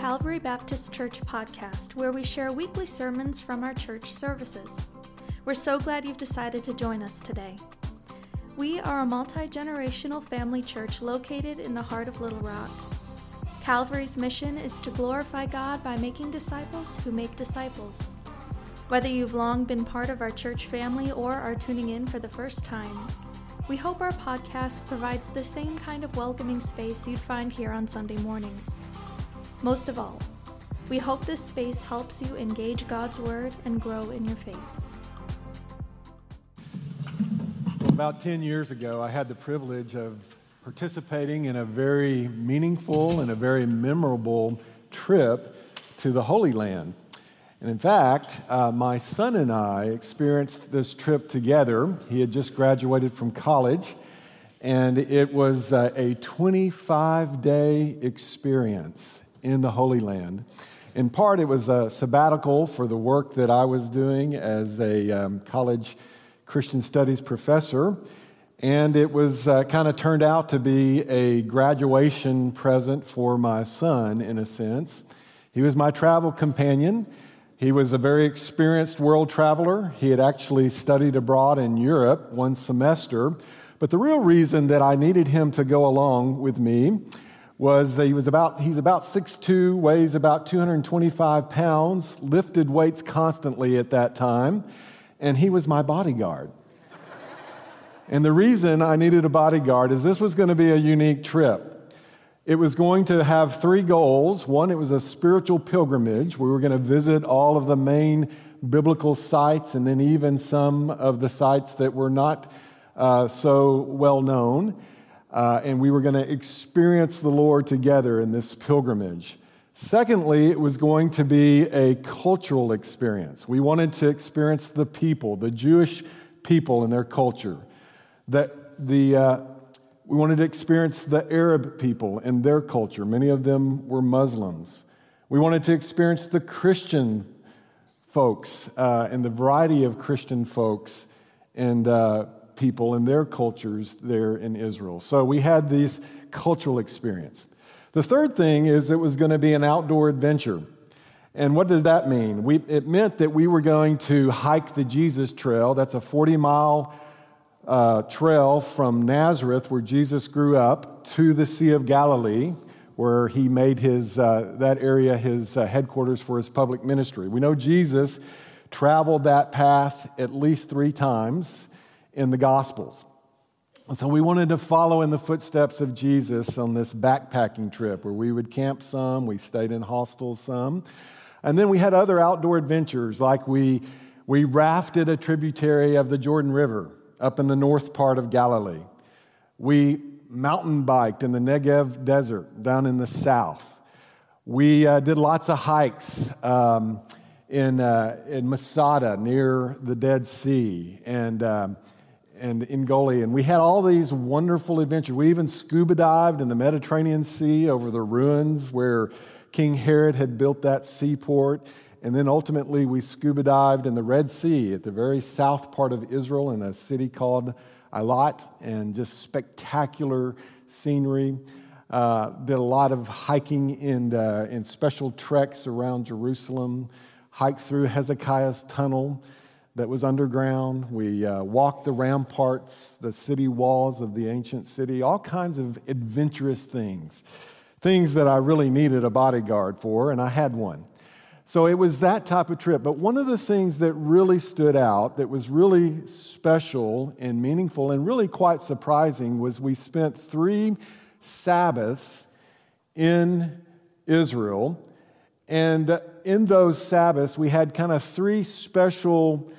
Calvary Baptist Church podcast, where we share weekly sermons from our church services. We're so glad you've decided to join us today. We are a multi generational family church located in the heart of Little Rock. Calvary's mission is to glorify God by making disciples who make disciples. Whether you've long been part of our church family or are tuning in for the first time, we hope our podcast provides the same kind of welcoming space you'd find here on Sunday mornings. Most of all, we hope this space helps you engage God's Word and grow in your faith. About 10 years ago, I had the privilege of participating in a very meaningful and a very memorable trip to the Holy Land. And in fact, uh, my son and I experienced this trip together. He had just graduated from college, and it was uh, a 25 day experience in the Holy Land. In part, it was a sabbatical for the work that I was doing as a um, college Christian studies professor. And it was uh, kind of turned out to be a graduation present for my son, in a sense. He was my travel companion. He was a very experienced world traveler. He had actually studied abroad in Europe one semester. But the real reason that I needed him to go along with me was that he was about he's about 6'2 weighs about 225 pounds lifted weights constantly at that time and he was my bodyguard and the reason i needed a bodyguard is this was going to be a unique trip it was going to have three goals. One, it was a spiritual pilgrimage. We were going to visit all of the main biblical sites and then even some of the sites that were not uh, so well known. Uh, and we were going to experience the Lord together in this pilgrimage. Secondly, it was going to be a cultural experience. We wanted to experience the people, the Jewish people and their culture. That the, uh, we wanted to experience the Arab people and their culture. Many of them were Muslims. We wanted to experience the Christian folks uh, and the variety of Christian folks and uh, people and their cultures there in Israel. So we had this cultural experience. The third thing is it was going to be an outdoor adventure. And what does that mean? We, it meant that we were going to hike the Jesus Trail. That's a 40 mile uh, trail from Nazareth, where Jesus grew up, to the Sea of Galilee, where he made his, uh, that area his uh, headquarters for his public ministry. We know Jesus traveled that path at least three times in the Gospels. And so we wanted to follow in the footsteps of Jesus on this backpacking trip where we would camp some, we stayed in hostels some. And then we had other outdoor adventures, like we, we rafted a tributary of the Jordan River up in the north part of Galilee. We mountain biked in the Negev desert down in the south. We uh, did lots of hikes um, in, uh, in Masada near the Dead Sea and, um, and in Goli. And we had all these wonderful adventures. We even scuba dived in the Mediterranean Sea over the ruins where King Herod had built that seaport. And then ultimately, we scuba dived in the Red Sea at the very south part of Israel in a city called Eilat, and just spectacular scenery. Uh, did a lot of hiking in, uh, in special treks around Jerusalem, hiked through Hezekiah's tunnel that was underground. We uh, walked the ramparts, the city walls of the ancient city, all kinds of adventurous things. Things that I really needed a bodyguard for, and I had one. So it was that type of trip. But one of the things that really stood out, that was really special and meaningful and really quite surprising, was we spent three Sabbaths in Israel. And in those Sabbaths, we had kind of three special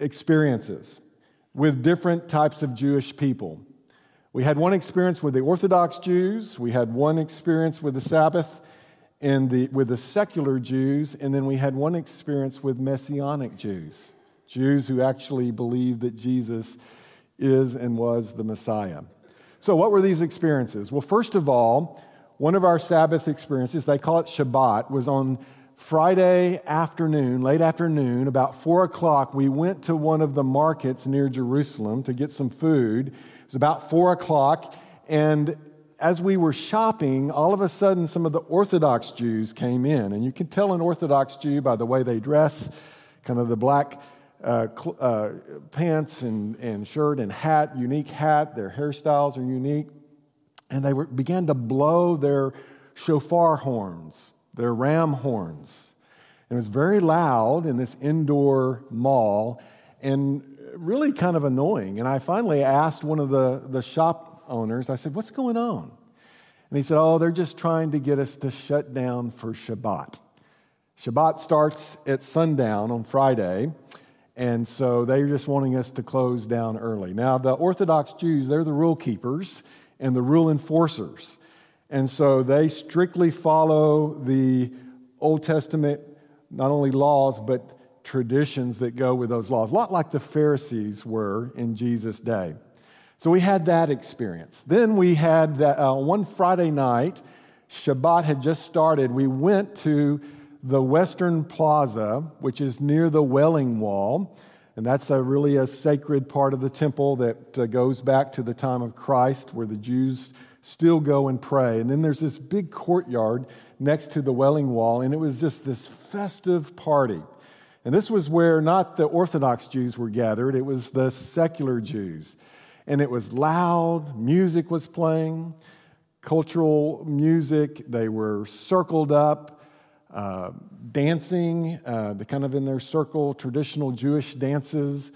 experiences with different types of Jewish people. We had one experience with the Orthodox Jews, we had one experience with the Sabbath and the, with the secular Jews, and then we had one experience with Messianic Jews, Jews who actually believed that Jesus is and was the Messiah. So, what were these experiences? Well, first of all, one of our Sabbath experiences, they call it Shabbat, was on Friday afternoon, late afternoon, about four o'clock. We went to one of the markets near Jerusalem to get some food. It was about four o'clock, and as we were shopping, all of a sudden some of the Orthodox Jews came in. And you can tell an Orthodox Jew by the way they dress, kind of the black uh, cl- uh, pants and, and shirt and hat, unique hat. Their hairstyles are unique. And they were, began to blow their shofar horns, their ram horns. And it was very loud in this indoor mall and really kind of annoying. And I finally asked one of the, the shop owners, I said, What's going on? And he said, Oh, they're just trying to get us to shut down for Shabbat. Shabbat starts at sundown on Friday, and so they're just wanting us to close down early. Now, the Orthodox Jews, they're the rule keepers and the rule enforcers. And so they strictly follow the Old Testament, not only laws, but traditions that go with those laws, a lot like the Pharisees were in Jesus' day. So we had that experience. Then we had that uh, one Friday night, Shabbat had just started. We went to the Western Plaza, which is near the Wailing Wall. And that's a really a sacred part of the temple that uh, goes back to the time of Christ where the Jews still go and pray. And then there's this big courtyard next to the Wailing Wall, and it was just this festive party. And this was where not the Orthodox Jews were gathered, it was the secular Jews. And it was loud, music was playing, cultural music. They were circled up, uh, dancing, uh, the kind of in their circle, traditional Jewish dances.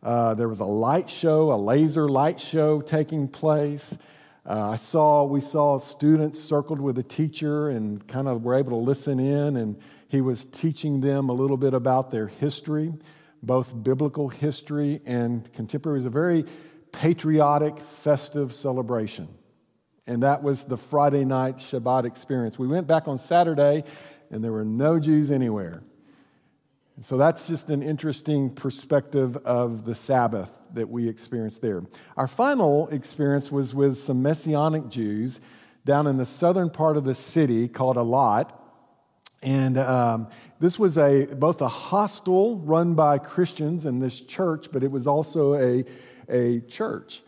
Uh, there was a light show, a laser light show taking place. Uh, I saw, we saw students circled with a teacher and kind of were able to listen in, and he was teaching them a little bit about their history, both biblical history and contemporary. It was a very patriotic, festive celebration. And that was the Friday night Shabbat experience. We went back on Saturday, and there were no Jews anywhere. And so that's just an interesting perspective of the Sabbath that we experienced there. Our final experience was with some Messianic Jews down in the southern part of the city called Eilat. And um, this was a both a hostel run by Christians and this church, but it was also a, a church.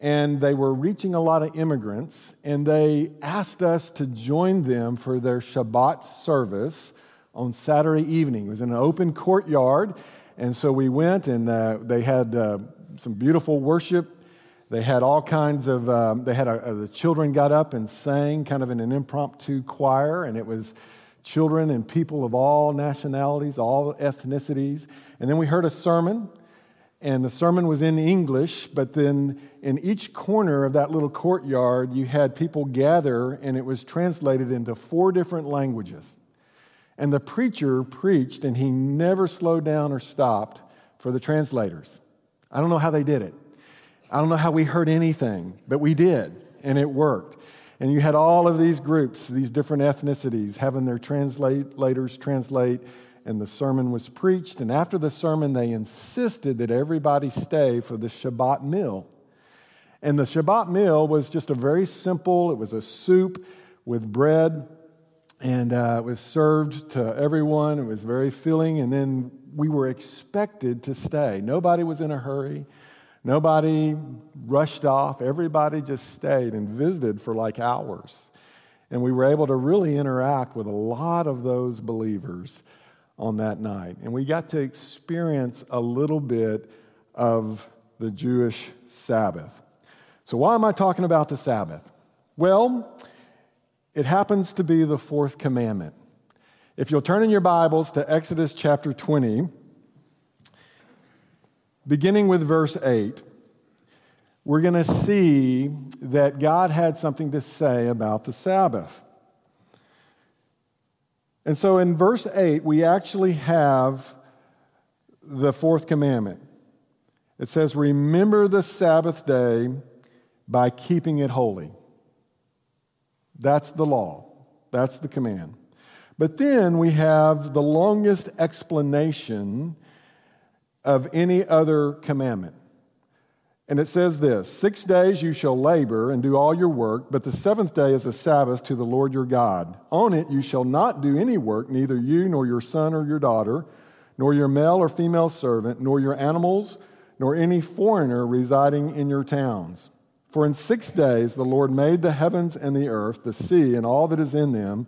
And they were reaching a lot of immigrants, and they asked us to join them for their Shabbat service on Saturday evening. It was in an open courtyard, and so we went, and uh, they had uh, some beautiful worship. They had all kinds of, um, they had a, uh, the children got up and sang kind of in an impromptu choir, and it was children and people of all nationalities, all ethnicities. And then we heard a sermon, and the sermon was in English, but then in each corner of that little courtyard, you had people gather, and it was translated into four different languages. And the preacher preached, and he never slowed down or stopped for the translators. I don't know how they did it. I don't know how we heard anything, but we did, and it worked. And you had all of these groups, these different ethnicities, having their translators translate, and the sermon was preached. And after the sermon, they insisted that everybody stay for the Shabbat meal. And the Shabbat meal was just a very simple, it was a soup with bread, and uh, it was served to everyone. It was very filling, and then we were expected to stay. Nobody was in a hurry. Nobody rushed off. Everybody just stayed and visited for like hours. And we were able to really interact with a lot of those believers on that night. And we got to experience a little bit of the Jewish Sabbath. So, why am I talking about the Sabbath? Well, it happens to be the fourth commandment. If you'll turn in your Bibles to Exodus chapter 20, beginning with verse 8, we're going to see that God had something to say about the Sabbath. And so in verse 8, we actually have the fourth commandment. It says, Remember the Sabbath day by keeping it holy. That's the law, that's the command. But then we have the longest explanation of any other commandment. And it says this Six days you shall labor and do all your work, but the seventh day is a Sabbath to the Lord your God. On it you shall not do any work, neither you nor your son or your daughter, nor your male or female servant, nor your animals, nor any foreigner residing in your towns. For in six days the Lord made the heavens and the earth, the sea, and all that is in them,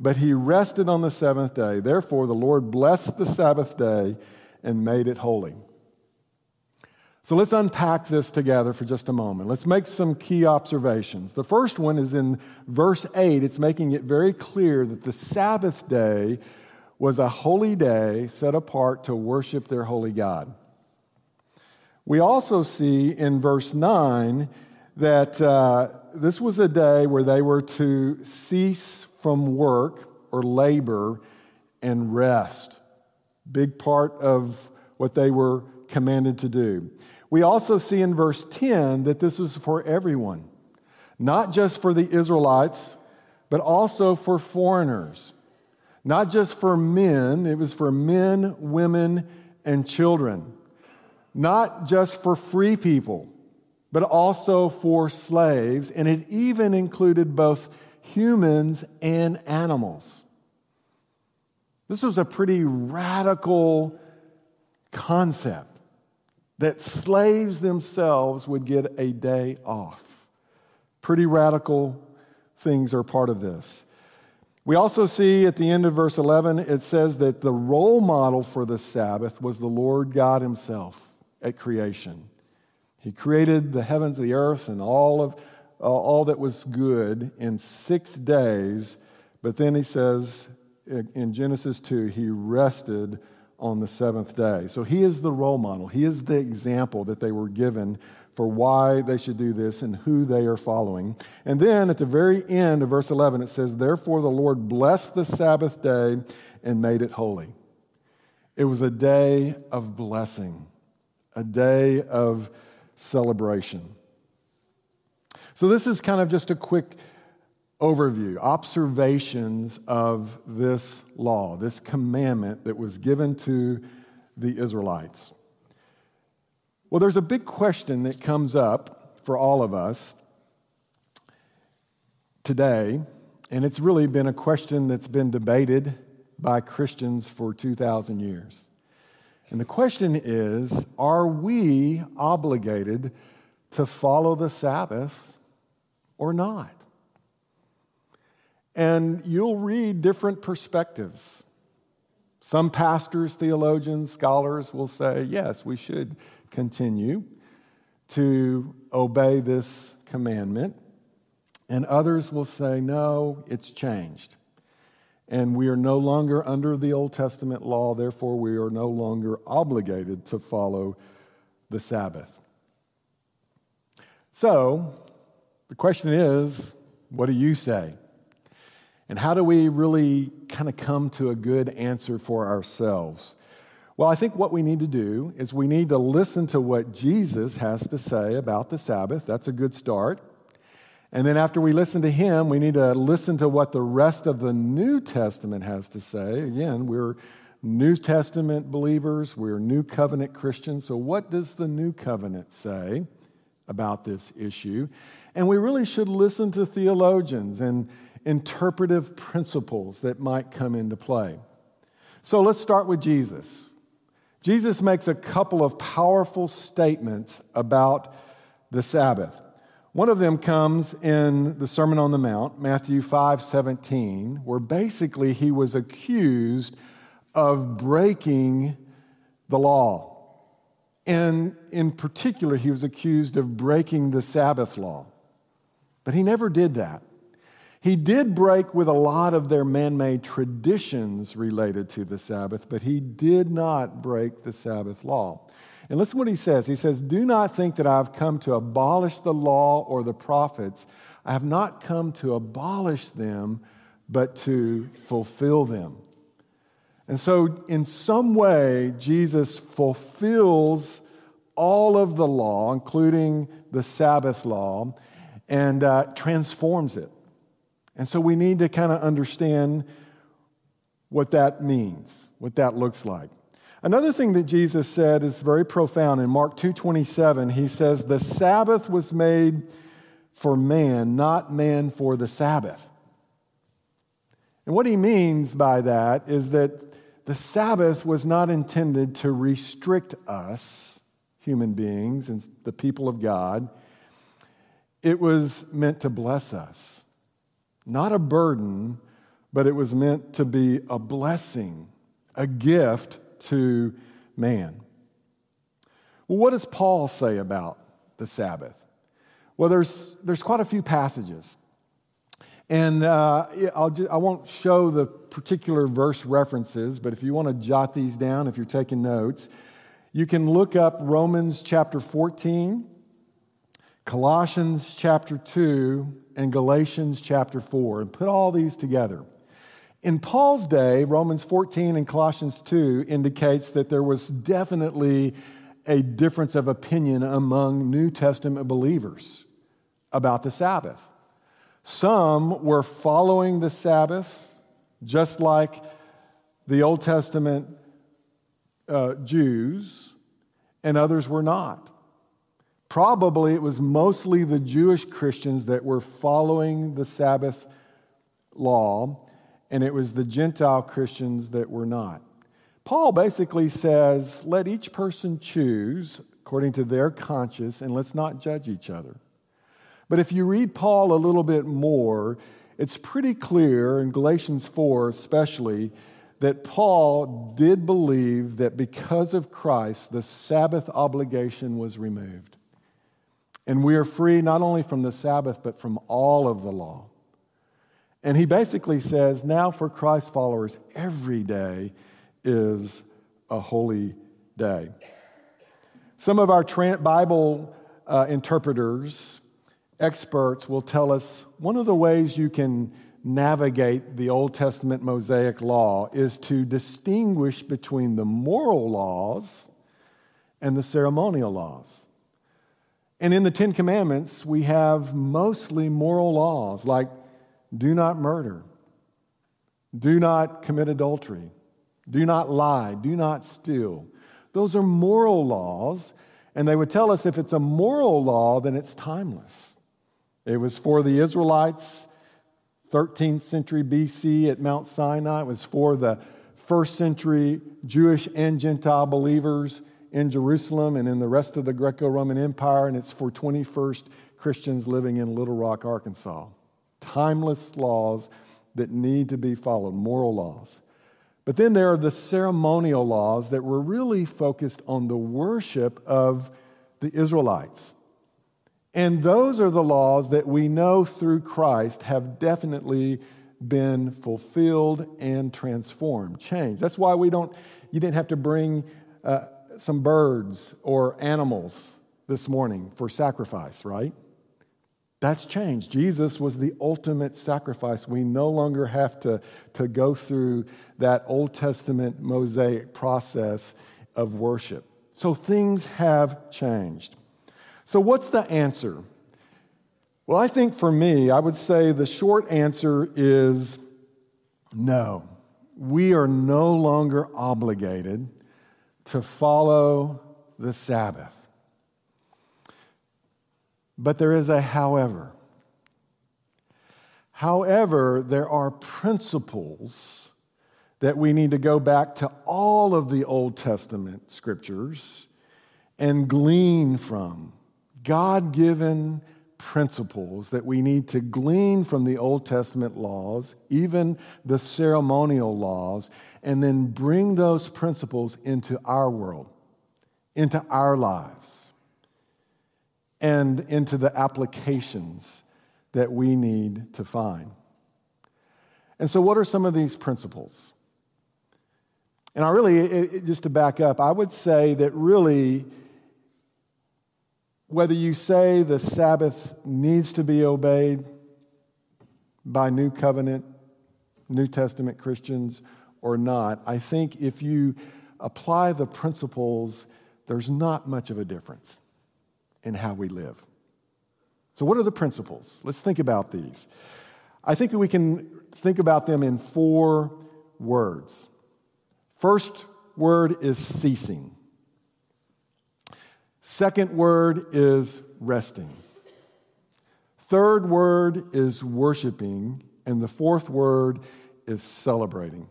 but he rested on the seventh day. Therefore the Lord blessed the Sabbath day and made it holy. So let's unpack this together for just a moment. Let's make some key observations. The first one is in verse 8, it's making it very clear that the Sabbath day was a holy day set apart to worship their holy God. We also see in verse 9 that uh, this was a day where they were to cease from work or labor and rest. Big part of what they were commanded to do. We also see in verse 10 that this was for everyone, not just for the Israelites, but also for foreigners. Not just for men, it was for men, women, and children. Not just for free people, but also for slaves, and it even included both humans and animals. This was a pretty radical concept that slaves themselves would get a day off. Pretty radical things are part of this. We also see at the end of verse 11, it says that the role model for the Sabbath was the Lord God Himself at creation. He created the heavens, the earth, and all of uh, all that was good in six days. But then he says in Genesis 2, he rested on the seventh day. So he is the role model. He is the example that they were given for why they should do this and who they are following. And then at the very end of verse 11, it says, Therefore the Lord blessed the Sabbath day and made it holy. It was a day of blessing, a day of celebration. So, this is kind of just a quick overview, observations of this law, this commandment that was given to the Israelites. Well, there's a big question that comes up for all of us today, and it's really been a question that's been debated by Christians for 2,000 years. And the question is are we obligated to follow the Sabbath or not? And you'll read different perspectives. Some pastors, theologians, scholars will say, yes, we should continue to obey this commandment. And others will say, no, it's changed. And we are no longer under the Old Testament law, therefore, we are no longer obligated to follow the Sabbath. So, the question is what do you say? And how do we really kind of come to a good answer for ourselves? Well, I think what we need to do is we need to listen to what Jesus has to say about the Sabbath. That's a good start. And then after we listen to him, we need to listen to what the rest of the New Testament has to say. Again, we're New Testament believers, we're New Covenant Christians. So, what does the New Covenant say about this issue? And we really should listen to theologians and interpretive principles that might come into play. So, let's start with Jesus. Jesus makes a couple of powerful statements about the Sabbath. One of them comes in the Sermon on the Mount, Matthew 5 17, where basically he was accused of breaking the law. And in particular, he was accused of breaking the Sabbath law. But he never did that. He did break with a lot of their man made traditions related to the Sabbath, but he did not break the Sabbath law. And listen what he says. He says, Do not think that I've come to abolish the law or the prophets. I have not come to abolish them, but to fulfill them. And so, in some way, Jesus fulfills all of the law, including the Sabbath law, and uh, transforms it. And so, we need to kind of understand what that means, what that looks like. Another thing that Jesus said is very profound. In Mark 2:27, he says, "The Sabbath was made for man, not man for the Sabbath." And what he means by that is that the Sabbath was not intended to restrict us, human beings and the people of God. it was meant to bless us, not a burden, but it was meant to be a blessing, a gift to man. Well, what does Paul say about the Sabbath? Well, there's, there's quite a few passages. And uh, I'll just, I won't show the particular verse references, but if you want to jot these down, if you're taking notes, you can look up Romans chapter 14, Colossians chapter 2, and Galatians chapter 4, and put all these together. In Paul's day, Romans 14 and Colossians 2 indicates that there was definitely a difference of opinion among New Testament believers about the Sabbath. Some were following the Sabbath, just like the Old Testament uh, Jews, and others were not. Probably it was mostly the Jewish Christians that were following the Sabbath law, and it was the Gentile Christians that were not. Paul basically says, let each person choose according to their conscience, and let's not judge each other. But if you read Paul a little bit more, it's pretty clear in Galatians 4 especially that Paul did believe that because of Christ, the Sabbath obligation was removed. And we are free not only from the Sabbath, but from all of the law. And he basically says now for Christ followers, every day is a holy day. Some of our Bible uh, interpreters experts will tell us one of the ways you can navigate the Old Testament Mosaic law is to distinguish between the moral laws and the ceremonial laws. And in the Ten Commandments, we have mostly moral laws like do not murder, do not commit adultery, do not lie, do not steal. Those are moral laws, and they would tell us if it's a moral law, then it's timeless. It was for the Israelites, 13th century BC at Mount Sinai. It was for the first century Jewish and Gentile believers in Jerusalem and in the rest of the Greco Roman Empire. And it's for 21st Christians living in Little Rock, Arkansas. Timeless laws that need to be followed, moral laws. But then there are the ceremonial laws that were really focused on the worship of the Israelites. And those are the laws that we know through Christ have definitely been fulfilled and transformed, changed. That's why we don't, you didn't have to bring uh, some birds or animals this morning for sacrifice, right? That's changed. Jesus was the ultimate sacrifice. We no longer have to, to go through that Old Testament Mosaic process of worship. So things have changed. So, what's the answer? Well, I think for me, I would say the short answer is no. We are no longer obligated to follow the Sabbath. But there is a however. However, there are principles that we need to go back to all of the Old Testament scriptures and glean from. God given principles that we need to glean from the Old Testament laws, even the ceremonial laws, and then bring those principles into our world, into our lives, and into the applications that we need to find. And so, what are some of these principles? And I really, it, it, just to back up, I would say that really whether you say the Sabbath needs to be obeyed by New Covenant, New Testament Christians or not, I think if you apply the principles, there's not much of a difference in how we live. So, what are the principles? Let's think about these. I think we can think about them in four words. First word is ceasing. Second word is resting. Third word is worshiping. And the fourth word is celebrating.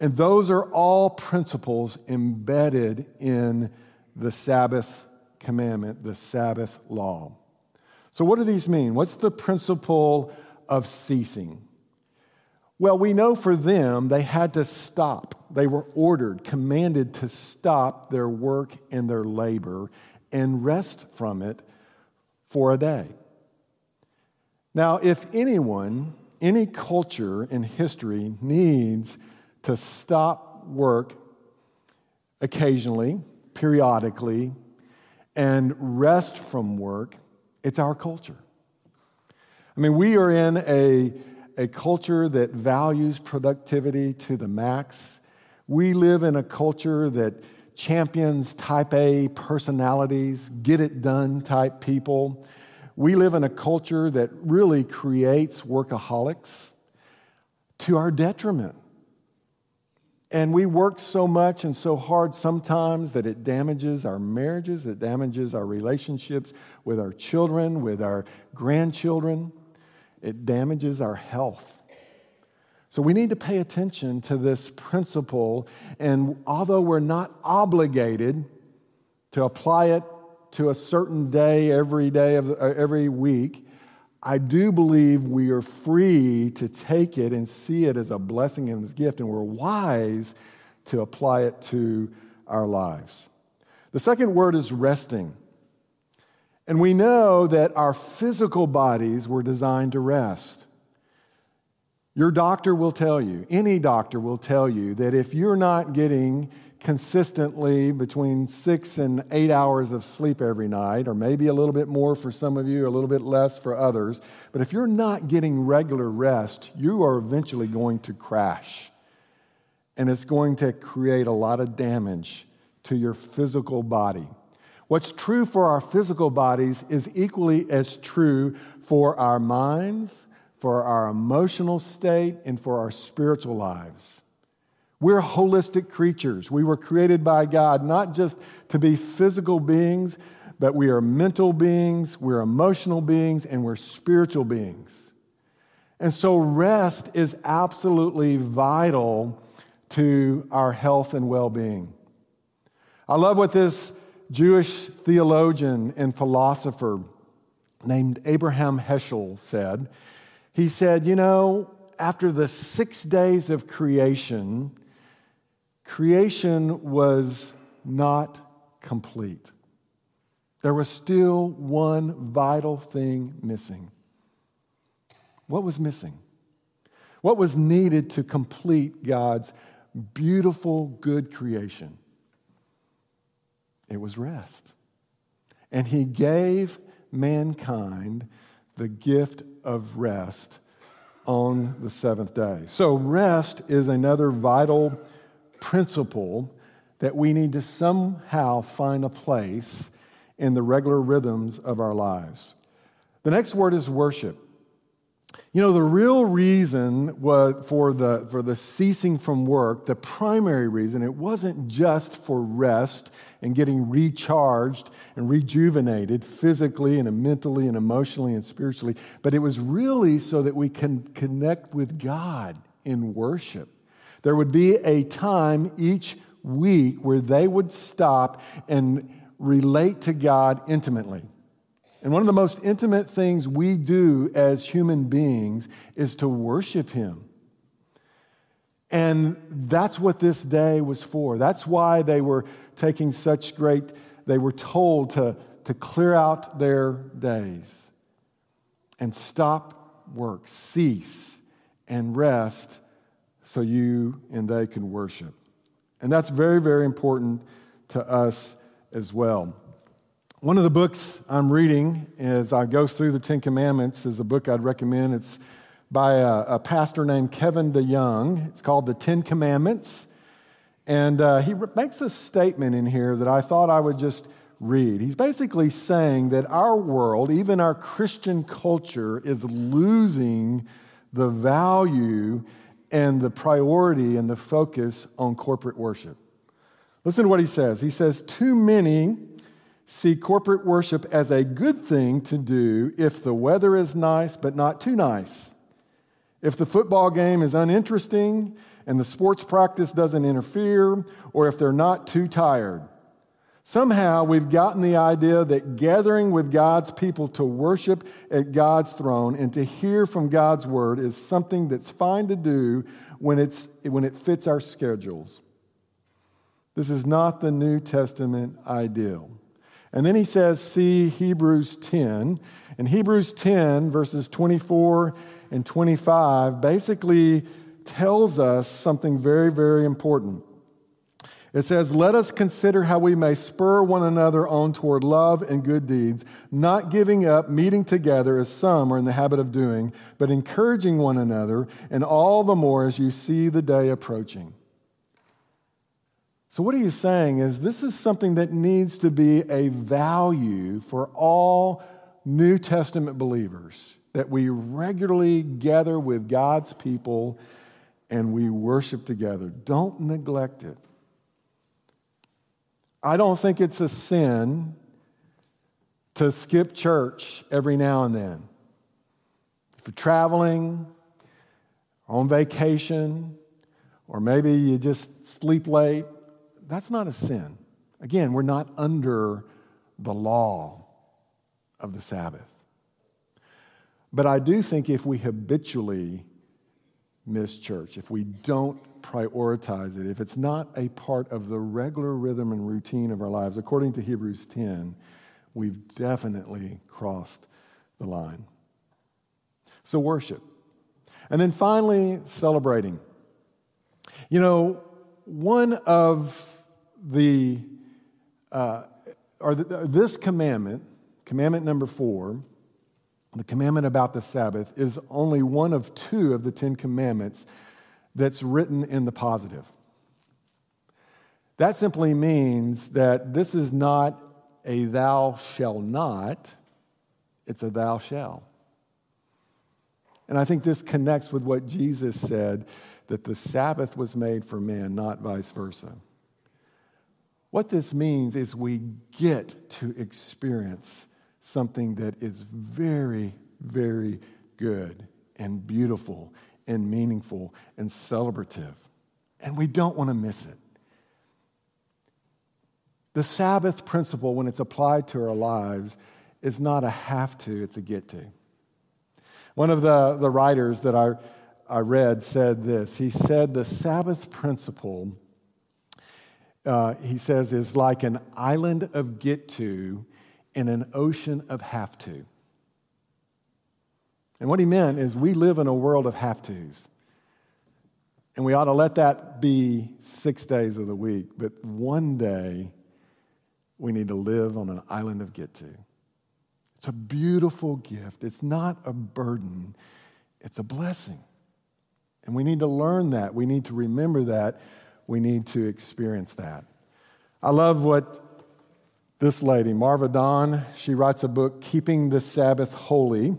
And those are all principles embedded in the Sabbath commandment, the Sabbath law. So, what do these mean? What's the principle of ceasing? Well, we know for them, they had to stop. They were ordered, commanded to stop their work and their labor and rest from it for a day. Now, if anyone, any culture in history needs to stop work occasionally, periodically, and rest from work, it's our culture. I mean, we are in a, a culture that values productivity to the max. We live in a culture that champions type A personalities, get it done type people. We live in a culture that really creates workaholics to our detriment. And we work so much and so hard sometimes that it damages our marriages, it damages our relationships with our children, with our grandchildren, it damages our health. So we need to pay attention to this principle. And although we're not obligated to apply it to a certain day every day of uh, every week, I do believe we are free to take it and see it as a blessing and as a gift, and we're wise to apply it to our lives. The second word is resting. And we know that our physical bodies were designed to rest. Your doctor will tell you, any doctor will tell you, that if you're not getting consistently between six and eight hours of sleep every night, or maybe a little bit more for some of you, a little bit less for others, but if you're not getting regular rest, you are eventually going to crash. And it's going to create a lot of damage to your physical body. What's true for our physical bodies is equally as true for our minds for our emotional state, and for our spiritual lives. We're holistic creatures. We were created by God not just to be physical beings, but we are mental beings, we're emotional beings, and we're spiritual beings. And so, rest is absolutely vital to our health and well being. I love what this Jewish theologian and philosopher named Abraham Heschel said. He said, You know, after the six days of creation, creation was not complete. There was still one vital thing missing. What was missing? What was needed to complete God's beautiful, good creation? It was rest. And He gave mankind the gift of rest on the seventh day. So, rest is another vital principle that we need to somehow find a place in the regular rhythms of our lives. The next word is worship. You know, the real reason was for the, for the ceasing from work, the primary reason, it wasn't just for rest and getting recharged and rejuvenated physically and mentally and emotionally and spiritually, but it was really so that we can connect with God in worship. There would be a time each week where they would stop and relate to God intimately. And one of the most intimate things we do as human beings is to worship Him. And that's what this day was for. That's why they were taking such great, they were told to, to clear out their days and stop work, cease, and rest so you and they can worship. And that's very, very important to us as well. One of the books I'm reading as I go through the Ten Commandments is a book I'd recommend. It's by a, a pastor named Kevin DeYoung. It's called The Ten Commandments. And uh, he makes a statement in here that I thought I would just read. He's basically saying that our world, even our Christian culture, is losing the value and the priority and the focus on corporate worship. Listen to what he says. He says, Too many see corporate worship as a good thing to do if the weather is nice but not too nice. If the football game is uninteresting and the sports practice doesn't interfere, or if they're not too tired. Somehow we've gotten the idea that gathering with God's people to worship at God's throne and to hear from God's word is something that's fine to do when, it's, when it fits our schedules. This is not the New Testament ideal. And then he says, see Hebrews 10. And Hebrews 10, verses 24 and 25, basically tells us something very, very important. It says, Let us consider how we may spur one another on toward love and good deeds, not giving up meeting together as some are in the habit of doing, but encouraging one another, and all the more as you see the day approaching. So, what he's saying is this is something that needs to be a value for all New Testament believers that we regularly gather with God's people and we worship together. Don't neglect it. I don't think it's a sin to skip church every now and then. If you're traveling, on vacation, or maybe you just sleep late, that's not a sin. Again, we're not under the law of the Sabbath. But I do think if we habitually miss church, if we don't prioritize it, if it's not a part of the regular rhythm and routine of our lives, according to Hebrews 10, we've definitely crossed the line. So, worship. And then finally, celebrating. You know, one of the, uh, or the, this commandment, commandment number four, the commandment about the Sabbath, is only one of two of the Ten Commandments that's written in the positive. That simply means that this is not a thou shall not, it's a thou shall. And I think this connects with what Jesus said that the Sabbath was made for man, not vice versa. What this means is we get to experience something that is very, very good and beautiful and meaningful and celebrative. And we don't want to miss it. The Sabbath principle, when it's applied to our lives, is not a have to, it's a get to. One of the, the writers that I, I read said this. He said, The Sabbath principle, uh, he says, is like an island of get to in an ocean of have to. And what he meant is we live in a world of have tos. And we ought to let that be six days of the week. But one day, we need to live on an island of get to. It's a beautiful gift. It's not a burden, it's a blessing. And we need to learn that. We need to remember that. We need to experience that. I love what this lady, Marva Dawn, she writes a book, Keeping the Sabbath Holy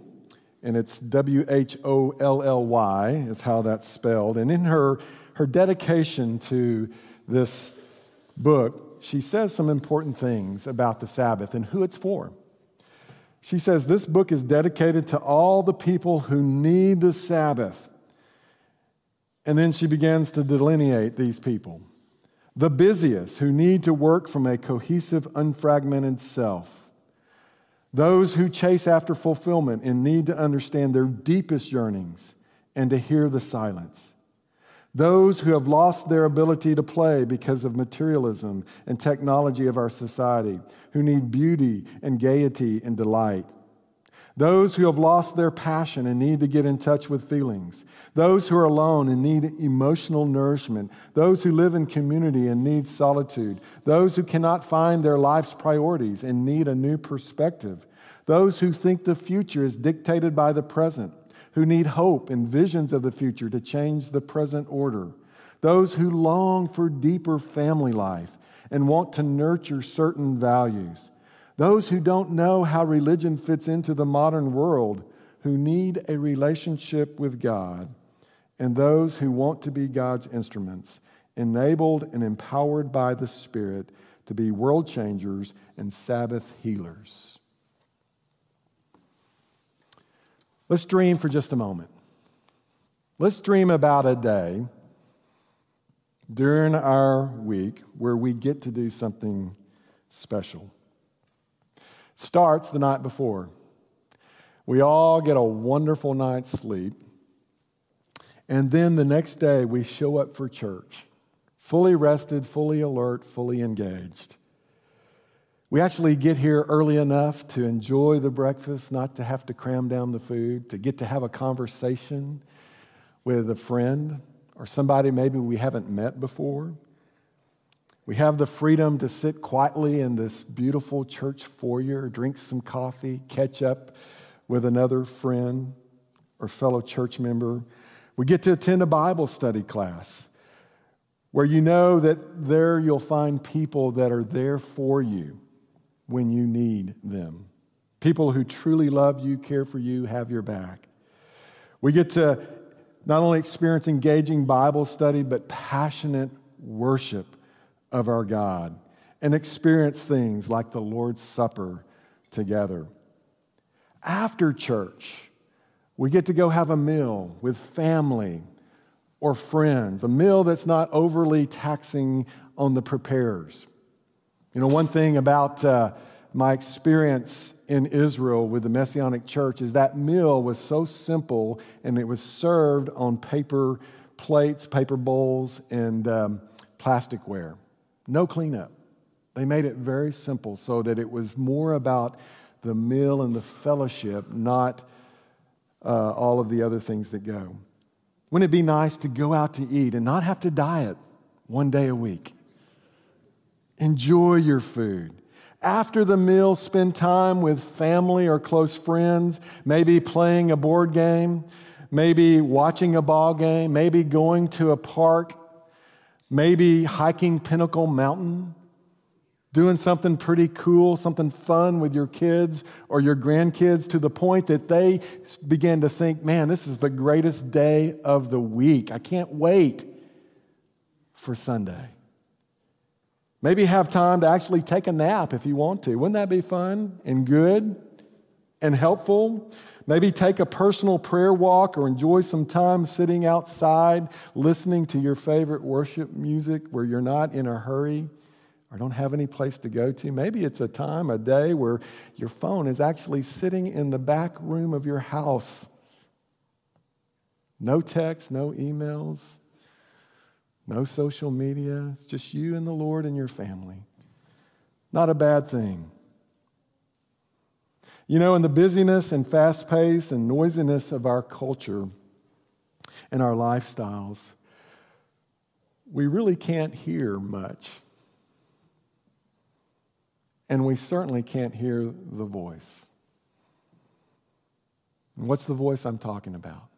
and it's W H O L L Y, is how that's spelled. And in her, her dedication to this book, she says some important things about the Sabbath and who it's for. She says, This book is dedicated to all the people who need the Sabbath. And then she begins to delineate these people the busiest who need to work from a cohesive, unfragmented self those who chase after fulfillment and need to understand their deepest yearnings and to hear the silence. Those who have lost their ability to play because of materialism and technology of our society, who need beauty and gaiety and delight. Those who have lost their passion and need to get in touch with feelings. Those who are alone and need emotional nourishment. Those who live in community and need solitude. Those who cannot find their life's priorities and need a new perspective. Those who think the future is dictated by the present, who need hope and visions of the future to change the present order. Those who long for deeper family life and want to nurture certain values those who don't know how religion fits into the modern world, who need a relationship with God, and those who want to be God's instruments, enabled and empowered by the Spirit to be world changers and Sabbath healers. Let's dream for just a moment. Let's dream about a day during our week where we get to do something special. Starts the night before. We all get a wonderful night's sleep. And then the next day, we show up for church, fully rested, fully alert, fully engaged. We actually get here early enough to enjoy the breakfast, not to have to cram down the food, to get to have a conversation with a friend or somebody maybe we haven't met before. We have the freedom to sit quietly in this beautiful church foyer, drink some coffee, catch up with another friend or fellow church member. We get to attend a Bible study class where you know that there you'll find people that are there for you when you need them. People who truly love you, care for you, have your back. We get to not only experience engaging Bible study, but passionate worship of our God and experience things like the Lord's Supper together. After church, we get to go have a meal with family or friends, a meal that's not overly taxing on the preparers. You know, one thing about uh, my experience in Israel with the Messianic church is that meal was so simple and it was served on paper plates, paper bowls, and um, plasticware. No cleanup. They made it very simple so that it was more about the meal and the fellowship, not uh, all of the other things that go. Wouldn't it be nice to go out to eat and not have to diet one day a week? Enjoy your food. After the meal, spend time with family or close friends, maybe playing a board game, maybe watching a ball game, maybe going to a park, maybe hiking Pinnacle Mountain, doing something pretty cool, something fun with your kids or your grandkids to the point that they begin to think, man, this is the greatest day of the week. I can't wait for Sunday. Maybe have time to actually take a nap if you want to. Wouldn't that be fun and good and helpful? Maybe take a personal prayer walk or enjoy some time sitting outside listening to your favorite worship music where you're not in a hurry or don't have any place to go to. Maybe it's a time, a day where your phone is actually sitting in the back room of your house. No text, no emails, no social media. It's just you and the Lord and your family. Not a bad thing. You know, in the busyness and fast pace and noisiness of our culture and our lifestyles, we really can't hear much. And we certainly can't hear the voice. What's the voice I'm talking about?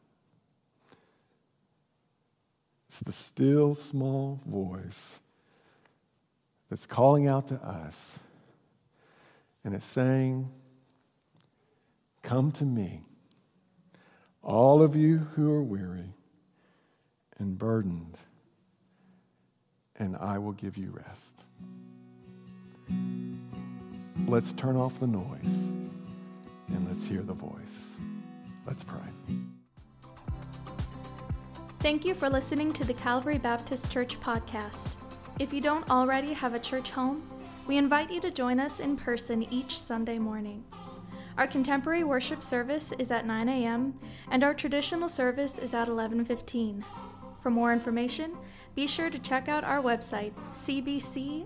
It's the still small voice that's calling out to us. And it's saying, Come to me, all of you who are weary and burdened, and I will give you rest. Let's turn off the noise and let's hear the voice. Let's pray. Thank you for listening to the Calvary Baptist Church podcast. If you don't already have a church home, we invite you to join us in person each Sunday morning. Our contemporary worship service is at 9 a.m. and our traditional service is at 11:15. For more information, be sure to check out our website cbclr.org.